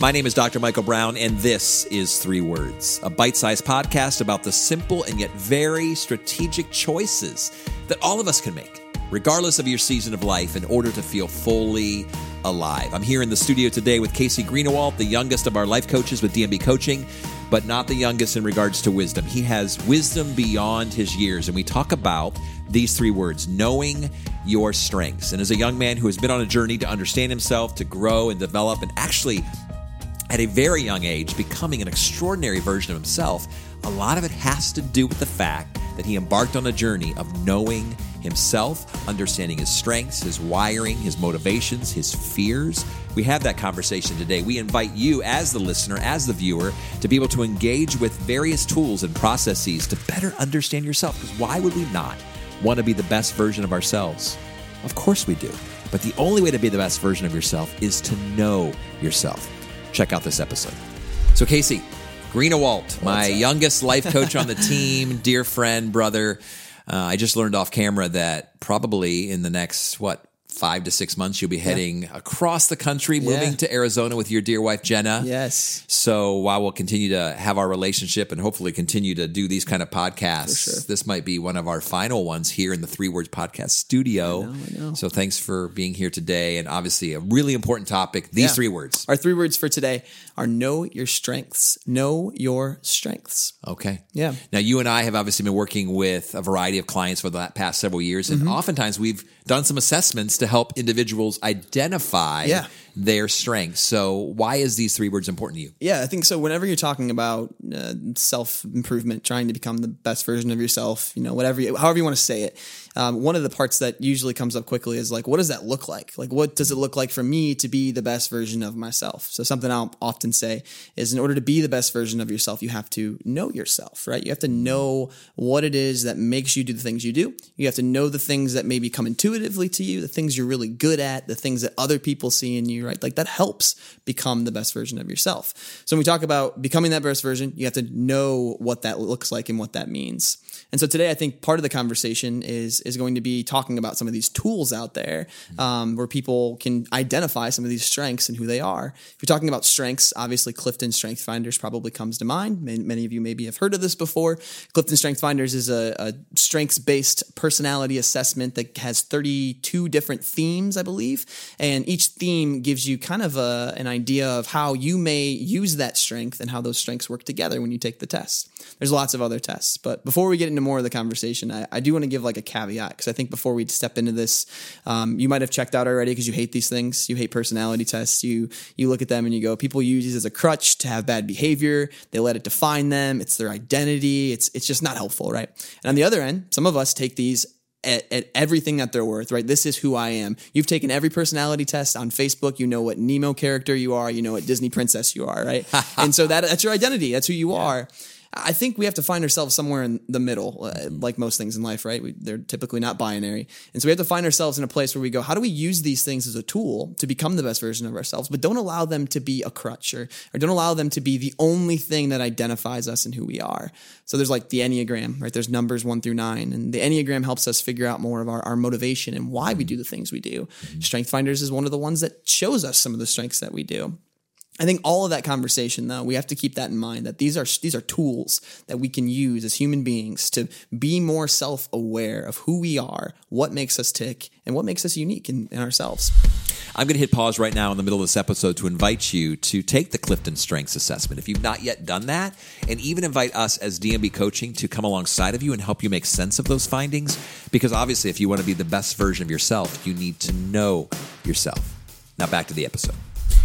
My name is Dr. Michael Brown, and this is Three Words, a bite sized podcast about the simple and yet very strategic choices that all of us can make, regardless of your season of life, in order to feel fully alive. I'm here in the studio today with Casey Greenewald, the youngest of our life coaches with DMB Coaching, but not the youngest in regards to wisdom. He has wisdom beyond his years, and we talk about these three words knowing your strengths. And as a young man who has been on a journey to understand himself, to grow and develop, and actually at a very young age becoming an extraordinary version of himself, a lot of it has to do with the fact that he embarked on a journey of knowing himself, understanding his strengths, his wiring, his motivations, his fears. We have that conversation today. We invite you, as the listener, as the viewer, to be able to engage with various tools and processes to better understand yourself. Because why would we not want to be the best version of ourselves? Of course we do. But the only way to be the best version of yourself is to know yourself check out this episode. So, Casey, Greenawalt, my youngest life coach on the team, dear friend, brother. Uh, I just learned off camera that probably in the next, what, five to six months, you'll be heading yeah. across the country, moving yeah. to Arizona with your dear wife, Jenna. Yes. So while we'll continue to have our relationship and hopefully continue to do these kind of podcasts, sure. this might be one of our final ones here in the Three Words Podcast studio. I know, I know. So thanks for being here today. And obviously, a really important topic these yeah. three words. Our three words for today are know your strengths. Know your strengths. Okay. Yeah. Now, you and I have obviously been working with a variety of clients for the past several years. And mm-hmm. oftentimes we've done some assessments to help individuals identify yeah. Their strengths. So, why is these three words important to you? Yeah, I think so. Whenever you're talking about uh, self improvement, trying to become the best version of yourself, you know, whatever, you, however you want to say it, um, one of the parts that usually comes up quickly is like, what does that look like? Like, what does it look like for me to be the best version of myself? So, something I'll often say is in order to be the best version of yourself, you have to know yourself, right? You have to know what it is that makes you do the things you do. You have to know the things that maybe come intuitively to you, the things you're really good at, the things that other people see in you, right? Like, that helps become the best version of yourself. So, when we talk about becoming that best version, you have to know what that looks like and what that means. And so today, I think part of the conversation is is going to be talking about some of these tools out there um, where people can identify some of these strengths and who they are. If you're talking about strengths, obviously Clifton Strength Finders probably comes to mind. Many of you maybe have heard of this before. Clifton Strength Finders is a, a strengths based personality assessment that has 32 different themes, I believe, and each theme gives you kind of a, an idea of how you may use that strength and how those strengths work together when you take the test. There's lots of other tests, but before we get into more of the conversation, I, I do want to give like a caveat because I think before we step into this, um, you might have checked out already because you hate these things. You hate personality tests. You you look at them and you go, people use these as a crutch to have bad behavior. They let it define them. It's their identity. It's it's just not helpful, right? And on the other end, some of us take these at, at, everything that they're worth, right? This is who I am. You've taken every personality test on Facebook. You know what Nemo character you are. You know what Disney princess you are, right? and so that that's your identity. That's who you yeah. are. I think we have to find ourselves somewhere in the middle, uh, mm-hmm. like most things in life, right? We, they're typically not binary. And so we have to find ourselves in a place where we go, how do we use these things as a tool to become the best version of ourselves, but don't allow them to be a crutch or, or don't allow them to be the only thing that identifies us and who we are. So there's like the Enneagram, right? There's numbers one through nine. And the Enneagram helps us figure out more of our, our motivation and why we mm-hmm. do the things we do. Mm-hmm. Strength Finders is one of the ones that shows us some of the strengths that we do. I think all of that conversation, though, we have to keep that in mind that these are these are tools that we can use as human beings to be more self aware of who we are, what makes us tick, and what makes us unique in, in ourselves. I'm going to hit pause right now in the middle of this episode to invite you to take the Clifton Strengths Assessment if you've not yet done that, and even invite us as DMB Coaching to come alongside of you and help you make sense of those findings. Because obviously, if you want to be the best version of yourself, you need to know yourself. Now, back to the episode.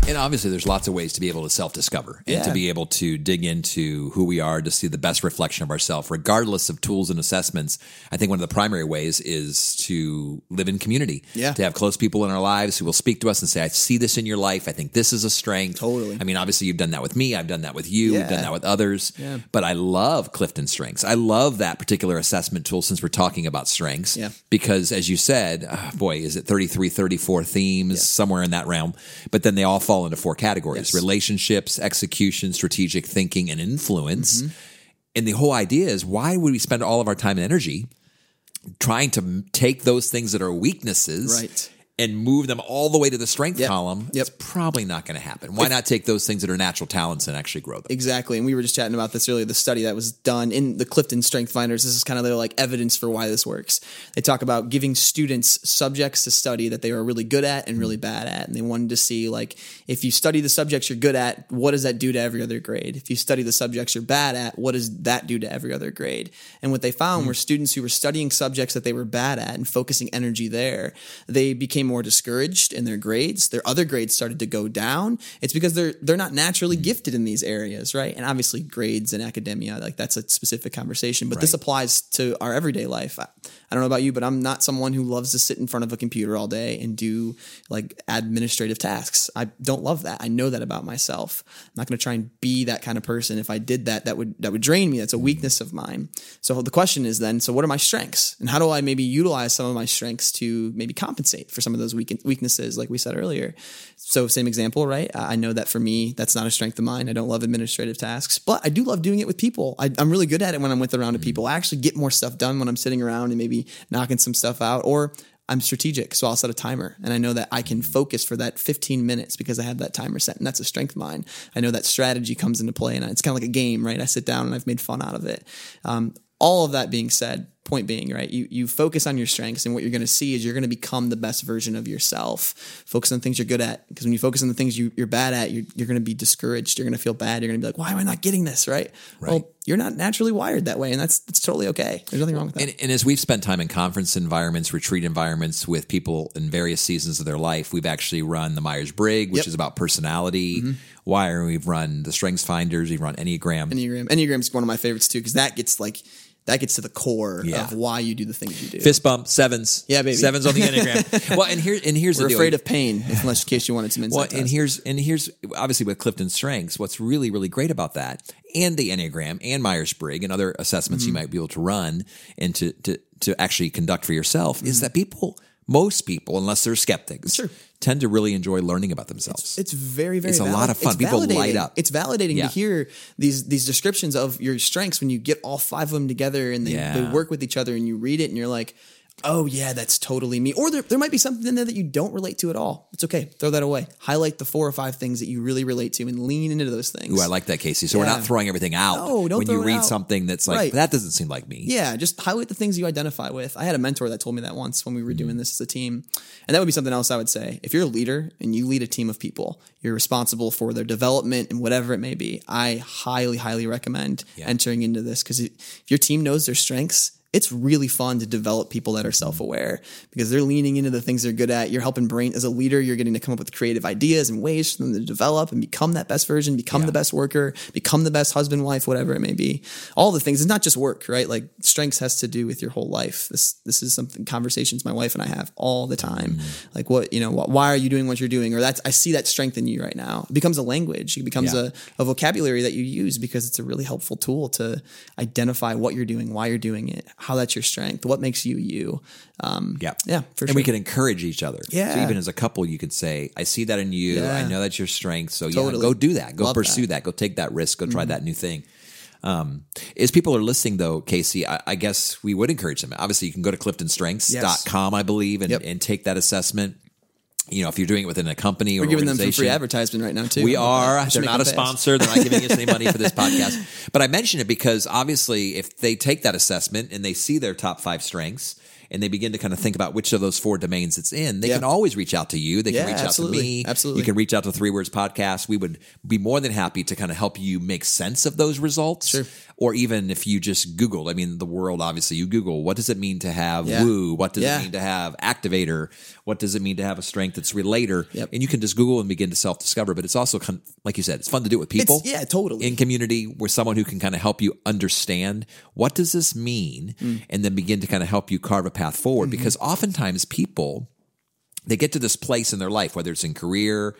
And obviously, there's lots of ways to be able to self discover and yeah. to be able to dig into who we are to see the best reflection of ourselves, regardless of tools and assessments. I think one of the primary ways is to live in community, yeah. to have close people in our lives who will speak to us and say, I see this in your life. I think this is a strength. Totally. I mean, obviously, you've done that with me. I've done that with you. Yeah. We've done that with others. Yeah. But I love Clifton Strengths. I love that particular assessment tool since we're talking about strengths. Yeah. Because as you said, oh boy, is it 33, 34 themes, somewhere in that realm. But then they all fall into four categories yes. relationships, execution, strategic thinking, and influence. Mm-hmm. And the whole idea is why would we spend all of our time and energy trying to take those things that are weaknesses right. And move them all the way to the strength Yep. column, Yep. it's probably not going to happen. Why not take those things that are natural talents and actually grow them? Exactly. And we were just chatting about this earlier. The study that was done in the Clifton Strength Finders. This is kind of their like evidence for why this works. They talk about giving students subjects to study that they are really good at and really bad at. And they wanted to see like if you study the subjects you're good at, what does that do to every other grade? If you study the subjects you're bad at, what does that do to every other grade? And what they found hmm. were students who were studying subjects that they were bad at and focusing energy there, they became more discouraged in their grades. Their other grades started to go down. It's because they're they're not naturally mm. gifted in these areas, right? And obviously grades and academia, like that's a specific conversation, but this applies to our everyday life. I, don't know about you, but I'm not someone who loves to sit in front of a computer all day and do like administrative tasks. I don't love that. I know that about myself. I'm not going to try and be that kind of person. If I did that, that would that would drain me. That's a weakness of mine. So the question is then, so what are my strengths, and how do I maybe utilize some of my strengths to maybe compensate for some of those weak- weaknesses, like we said earlier? So same example, right? I I know that for me, that's not a strength of mine. I don't love administrative tasks, but I do love doing it with people. I, I'm really good at it when I'm with a round of mm-hmm. people. I actually get more stuff done when I'm sitting around and maybe knocking some stuff out, or I'm strategic, so I'll set a timer, and I know that I can focus for that 15 minutes because I have that timer set, and that's a strength of mine. I know that strategy comes into play, and it's kind of like a game, right? I sit down and I've made fun out of it. Um, all of that being said, point being, right? You you focus on your strengths, and what you're going to see is you're going to become the best version of yourself. Focus on things you're good at, because when you focus on the things you, you're bad at, you're, you're going to be discouraged. You're going to feel bad. You're going to be like, why am I not getting this? Right? Well, you're not naturally wired that way, and that's that's totally okay. There's nothing wrong with that. And, and as we've spent time in conference environments, retreat environments with people in various seasons of their life, we've actually run the Myers Briggs, which Yep. is about personality. Mm-hmm. Wire. We've run the Strengths Finders. We've run Enneagram. Enneagram. Enneagram's one of my favorites too because that gets like that gets to the core Yeah. of why you do the things you do. Fist bump sevens. Yeah, baby. Sevens on the Enneagram. well, and here and here's We're the deal. afraid of pain, if, unless in case you wanted some insight. Well, and us. here's and here's obviously with Clifton Strengths, what's really really great about that, and the Enneagram and Myers Briggs and other assessments Mm-hmm. you might be able to run and to to to actually conduct for yourself Mm-hmm. is that people, most people, unless they're skeptics, Sure. tend to really enjoy learning about themselves. it's very very It's a lot of fun. it's People validating. light up. it's validating Yeah. to hear these these descriptions of your strengths when you get all five of them together and they, Yeah. they work with each other and you read it and you're like oh yeah that's totally me or there, there might be something in there that you don't relate to at all it's okay throw that away highlight the four or five things that you really relate to and lean into those things Ooh, I like that, Casey. So we're not throwing everything out No, don't when you read out. something that's like Right. that doesn't seem like me. Yeah, just highlight the things you identify with. I had a mentor that told me that once when we were Mm-hmm. doing this as a team. And that would be something else I would say. If you're a leader and you lead a team of people, you're responsible for their development and whatever it may be. I highly, highly recommend entering into this because if your team knows their strengths, it's really fun to develop people that are self-aware because they're leaning into the things they're good at. You're helping brain as a leader, you're getting to come up with creative ideas and ways for them to develop and become that best version, become the best worker, become the best husband, wife, whatever it may be. All the things. It's not just work, right? Like strengths has to do with your whole life. This this is something conversations my wife and I have all the time. Mm-hmm. Like what, you know, wh- why are you doing what you're doing? Or that's I see that strength in you right now. It becomes a language. It becomes Yeah. a, a vocabulary that you use because it's a really helpful tool to identify what you're doing, why you're doing it, how that's your strength, what makes you you. Um, Yeah. yeah, for and sure. we can encourage each other. So Yeah. even as a couple, you could say, I see that in you. Yeah. I know that's your strength. So yeah, go do that. Go Love pursue that. that. Go take that risk. Go try that new thing. Um, as people are listening though, Casey, I, I guess we would encourage them. Obviously you can go to cliftonstrengths.com, I believe, and, Yep. and take that assessment. You know, if you're doing it within a company or We're giving them some free advertisement right now too. We are. They're not a sponsor. They're not giving us any money for this podcast. But I mention it because obviously, if they take that assessment and they see their top five strengths and they begin to kind of think about which of those four domains it's in, they Yeah. can always reach out to you. They Yeah, can reach absolutely. out to me. Absolutely. You can reach out to Three Words Podcast. We would be more than happy to kind of help you make sense of those results. Sure. Or even if you just Google, I mean, the world, obviously, you Google, what does it mean to have Yeah. woo? What does it mean to have activator? What does it mean to have a strength that's relator? Yep. And you can just Google and begin to self discover. But it's also, con- like you said, it's fun to do it with people It's, yeah, totally. in community where someone who can kind of help you understand what does this mean Mm. and then begin to kind of help you carve a path forward Mm-hmm. because oftentimes people they get to this place in their life whether it's in career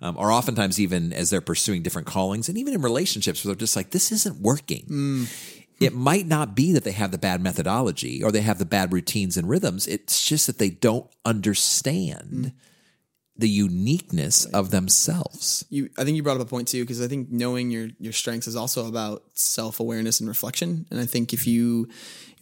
um, or oftentimes even as they're pursuing different callings and even in relationships where they're just like this isn't working Mm. It might not be that they have the bad methodology or they have the bad routines and rhythms. It's just that they don't understand mm. The uniqueness of themselves. you I think you brought up a point too because I think knowing your your strengths is also about self awareness and reflection. And I think if you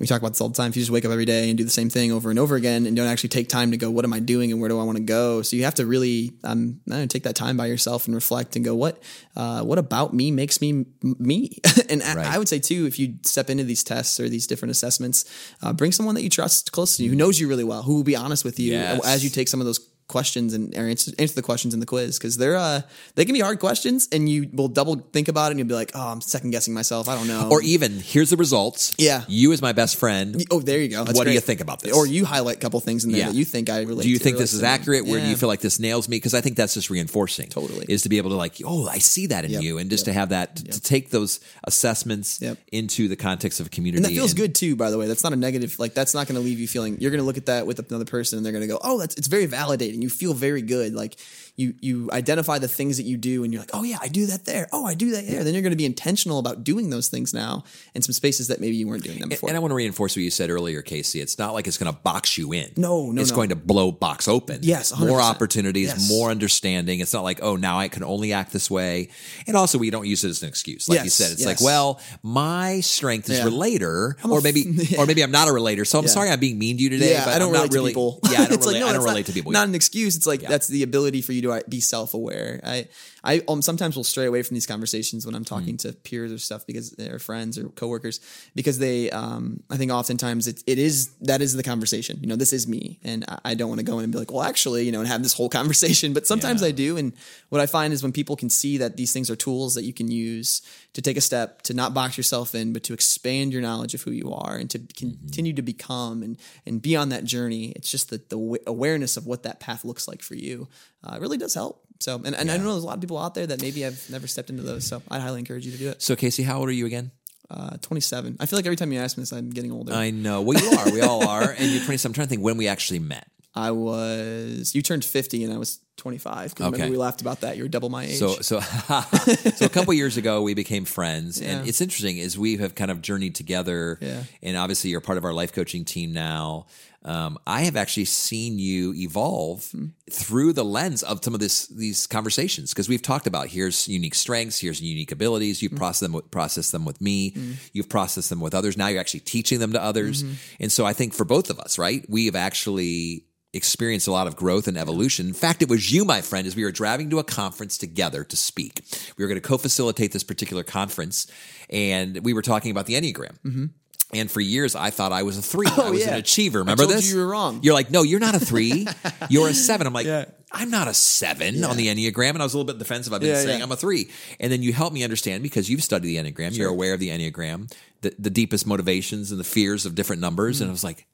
we talk about this all the time, if you just wake up every day and do the same thing over and over again and don't actually take time to go, what am I doing and where do I want to go? So you have to really um, I don't know, take that time by yourself and reflect and go, what uh, what about me makes me me? and I- I would say too, if you step into these tests or these different assessments, uh, bring someone that you trust close to you, who knows you really well, who will be honest with you Yes. as you take some of those questions and or answer, answer the questions in the quiz because they're uh they can be hard questions and you will double think about it and you'll be like oh I'm second guessing myself I don't know Or even, here's the results. Yeah. You, as my best friend, oh there you go That's What do you think about this? or you highlight a couple things in there Yeah. that you think I relate do you to think this is accurate? Where do you feel like this nails me? Because I think that's just reinforcing. Totally. Is to be able to like, oh, I see that in Yep. you. And just to have that, to take those assessments Yep. into the context of a community. and that feels good too by the way that's not a negative like that's not going to leave you feeling you're going to look at that with another person and they're going to go oh that's it's very validating you feel very good like you you identify the things that you do and you're like oh yeah I do that there oh I do that there then you're going to be intentional about doing those things now in some spaces that maybe you weren't doing them before And I want to reinforce what you said earlier, Casey. It's not like it's going to box you in. No, no, It's no. going to blow box open. Yes, more 100%. opportunities, Yes. more understanding. It's not like, oh, now I can only act this way. And also, we don't use it as an excuse. Like you said, it's yes. like, well, my strength is Yeah. relator, a or f- maybe, or maybe I'm not a relator. So I'm Yeah. sorry I'm being mean to you today. Yeah, but I don't I'm relate not to people. Yeah, I don't It's like, relate. no, I don't relate not, to people. Not an excuse. It's like that's the ability for you to uh, be self aware. I I um, sometimes will stray away from these conversations when I'm talking Mm-hmm. to peers or stuff because they're friends or coworkers because they um I think oftentimes it, it is that is the conversation. You know, this is me, and I, I don't want to go in and be like, well, actually, you know, and have this whole conversation. But sometimes Yeah. I do, and what I find is when people can see that these things are tools that you can use to take a step to not box yourself in, but to expand your knowledge of who you are and to Mm-hmm. continue to become and and be on that journey. It's just the the awareness of what that path looks like for you. Uh, really does help. So, and, and I know there's a lot of people out there that maybe have never stepped into those. So, I'd highly encourage you to do it. So, Casey, how old are you again? Uh, 27. I feel like every time you ask me this, I'm getting older. I know. Well, you are. We all are. And you're 27. I'm trying to think when we actually met. I was you turned 50 and I was 25. 'cause Okay. Remember we laughed about that. You were double my age. So, so, so a couple years ago, we became friends, and it's interesting is we have kind of journeyed together. Yeah. And obviously, you're part of our life coaching team now. Um, I have actually seen you evolve Hmm. through the lens of some of this these conversations because we've talked about here's unique strengths, here's unique abilities. You process them, with, process them with me. You've processed them with others. Now you're actually teaching them to others, Mm-hmm. and so I think for both of us, right, we have actually experienced a lot of growth and evolution. In fact, it was you, my friend, as we were driving to a conference together to speak. We were going to co-facilitate this particular conference, and we were talking about the Enneagram. And for years, I thought I was a three. I was. Oh, yeah. an achiever. Remember you this? you were wrong. You're like, no, you're not a three. you're a seven. I'm like, Yeah. I'm not a seven on the Enneagram. And I was a little bit defensive. I've been Yeah, saying yeah. I'm a three. And then you help me understand because you've studied the Enneagram. You're aware of the Enneagram, the, the deepest motivations and the fears of different numbers. And I was like,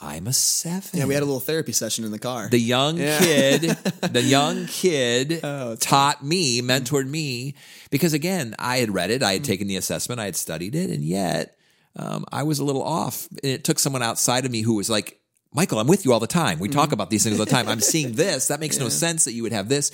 I'm a seven. Mm. yeah, we had a little therapy session in the car. The young Yeah. kid, the young kid Oh, taught me, mentored me, because again, I had read it, Mm. I had taken the assessment, I had studied it, and yet um, I was a little off. And it took someone outside of me who was like, Michael, I'm with you all the time. We Mm. talk about these things all the time. I'm seeing this. That makes no sense that you would have this.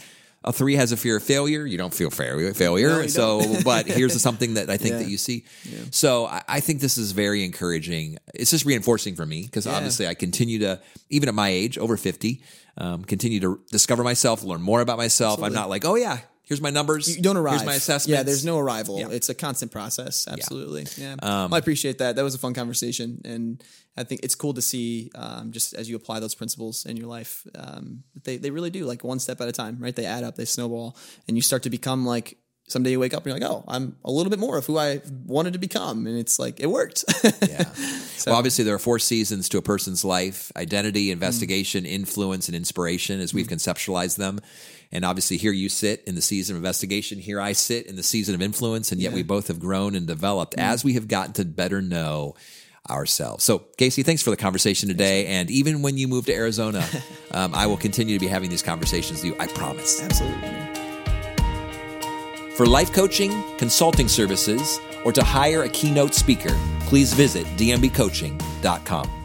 A three has a fear of failure. You don't feel failure. failure. No, so, but here's something that I think Yeah. that you see. So I, I think this is very encouraging. It's just reinforcing for me because obviously I continue to, even at my age, over 50, um, continue to discover myself, learn more about myself. I'm not like, oh yeah, here's my numbers. you don't arrive. Here's my assessment. Yeah, there's no arrival. Yeah. It's a constant process. Absolutely. Yeah. Um, well, I appreciate that. That was a fun conversation, and I think it's cool to see um, just as you apply those principles in your life, um, they they really do like one step at a time. Right? They add up. They snowball, and you start to become like. Someday you wake up and you're like, oh, I'm a little bit more of who I wanted to become, and it's like it worked. Yeah. Well, obviously, there are four seasons to a person's life identity, mm-hmm. investigation, influence, and inspiration as we've mm-hmm. conceptualized them. And obviously, here you sit in the season of investigation. Here I sit in the season of influence. And yet, we both have grown and developed mm-hmm. as we have gotten to better know ourselves. So, Casey, thanks for the conversation today. And even when you move to Arizona, um, I will continue to be having these conversations with you. I promise. Absolutely. For life coaching, consulting services, or to hire a keynote speaker, please visit dmbcoaching.com.